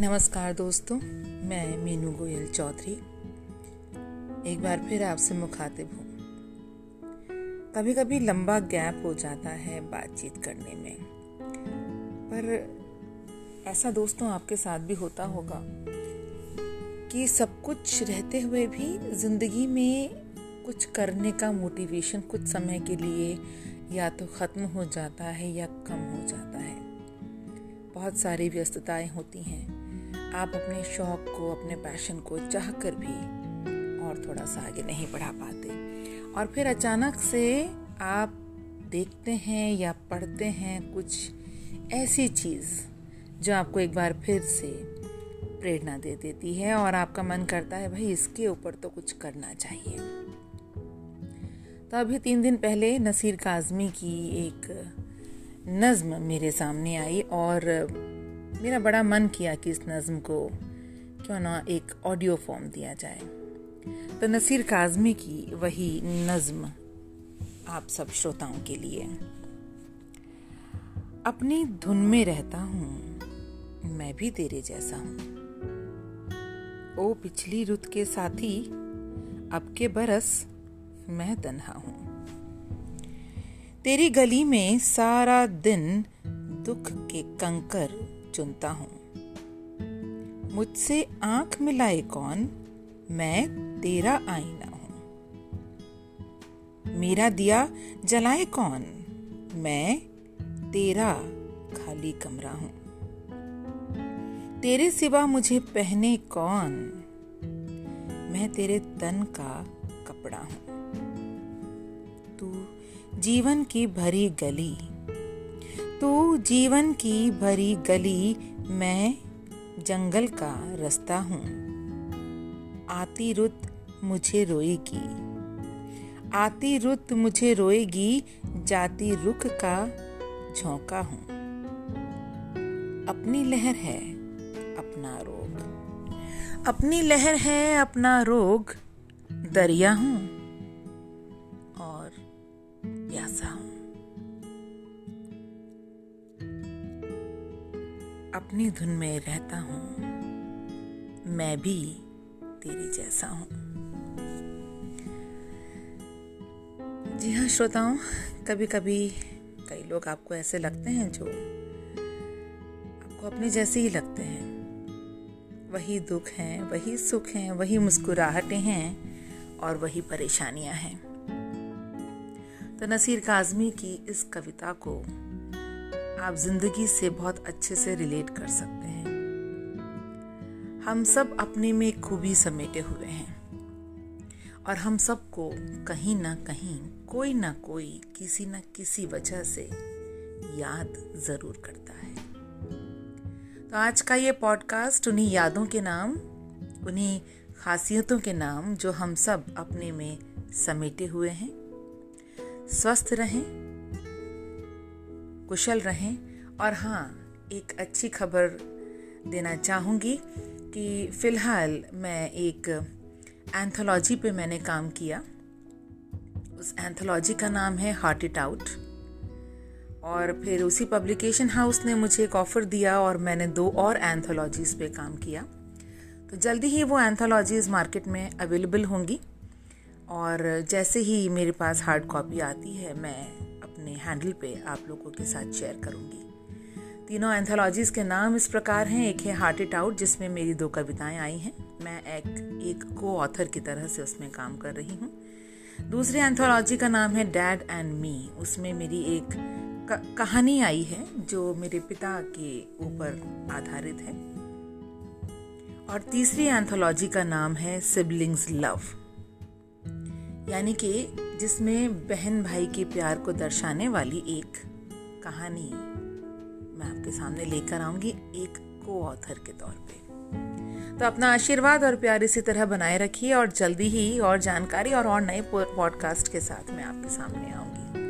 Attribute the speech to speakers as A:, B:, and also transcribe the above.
A: नमस्कार दोस्तों, मैं मीनू गोयल चौधरी। एक बार फिर आपसे मुखातिब हूँ। कभी कभी लंबा गैप हो जाता है बातचीत करने में। पर ऐसा दोस्तों आपके साथ भी होता होगा कि सब कुछ रहते हुए भी ज़िंदगी में कुछ करने का मोटिवेशन कुछ समय के लिए या तो ख़त्म हो जाता है या कम हो जाता है। बहुत सारी व्यस्तताएँ होती हैं। आप अपने शौक को, अपने पैशन को चाह कर भी और थोड़ा सा आगे नहीं बढ़ा पाते। और फिर अचानक से आप देखते हैं या पढ़ते हैं कुछ ऐसी चीज़ जो आपको एक बार फिर से प्रेरणा दे देती है और आपका मन करता है, भाई, इसके ऊपर तो कुछ करना चाहिए। तो अभी तीन दिन पहले नसीर काजमी की एक नज्म मेरे सामने आई और मेरा बड़ा मन किया कि इस नज़म को क्यों ना एक ऑडियो फॉर्म दिया जाए। तो नसीर काजमी की वही नज्म आप सब श्रोताओं के लिए। अपनी धुन में रहता हूँ, मैं भी तेरे जैसा हूँ। ओ पिछली रुत के साथी, अब के बरस मैं तन्हा हूँ। तेरी गली में सारा दिन दुख के कंकर चुनता हूँ। मुझसे आँख मिलाए कौन? मैं तेरा आईना हूँ। मेरा दिया, जलाए कौन? मैं तेरा खाली कमरा हूँ। तेरे सिवा मुझे पहने कौन? मैं तेरे तन का कपड़ा हूँ। तू जीवन की भरी गली तू जीवन की भरी गली, मैं जंगल का रास्ता हूँ। आती रुत मुझे रोएगी, आती रुत मुझे रोएगी, जाती रुख का झोंका हूँ। अपनी लहर है, अपना रोग। अपनी लहर है, अपना रोग, दरिया हूँ और प्यासा अपनी धुन में रहता हूँ। मैं भी तेरी जैसा हूँ। जी हाँ श्रोताओं कभी कभी कई लोग आपको ऐसे लगते हैं जो आपको अपने जैसे ही लगते हैं। वही दुख हैं, वही सुख हैं, वही मुस्कुराहटें हैं और वही परेशानियाँ हैं। तो नसीर काजमी की इस कविता को आप ज़िंदगी से बहुत अच्छे से रिलेट कर सकते हैं। हम सब अपने में खूबी समेटे हुए हैं। और हम सबको कहीं ना कहीं, कोई ना कोई, किसी न किसी वजह से याद ज़रूर करता है। तो आज का ये पॉडकास्ट उन्हीं यादों के नाम, उन्हीं खासियतों के नाम जो हम सब अपने में समेटे हुए हैं। स्वस्थ रहें कुशल रहें। और हाँ एक अच्छी खबर देना चाहूँगी कि फ़िलहाल मैं एक एंथोलॉजी पे मैंने काम किया। उस एंथोलॉजी का नाम है हार्ट इट आउट और फिर उसी पब्लिकेशन हाउस ने मुझे एक ऑफ़र दिया और मैंने दो और एंथोलॉजीज़ पे काम किया। तो जल्दी ही वो एंथोलॉजीज़ मार्केट में अवेलेबल होंगी। और जैसे ही मेरे पास हार्ड कॉपी आती है, मैं अपने हैंडल पे आप लोगों के साथ शेयर करूँगी। तीनों एंथोलॉजीज के नाम इस प्रकार हैं। एक है हार्ट इट आउट जिसमें मेरी दो कविताएँ आई हैं। मैं एक एक को ऑथर की तरह से उसमें काम कर रही हूँ। दूसरी एंथोलॉजी का नाम है डैड एंड मी उसमें मेरी एक कहानी आई है, जो मेरे पिता के ऊपर आधारित है। और तीसरी एंथोलॉजी का नाम है सिबलिंग्स लव यानी कि जिसमें बहन भाई के प्यार को दर्शाने वाली एक कहानी मैं आपके सामने लेकर आऊँगी एक को ऑथर के तौर पे। तो अपना आशीर्वाद और प्यार इसी तरह बनाए रखिए और जल्दी ही और जानकारी और और नए पॉडकास्ट के साथ मैं आपके सामने आऊँगी।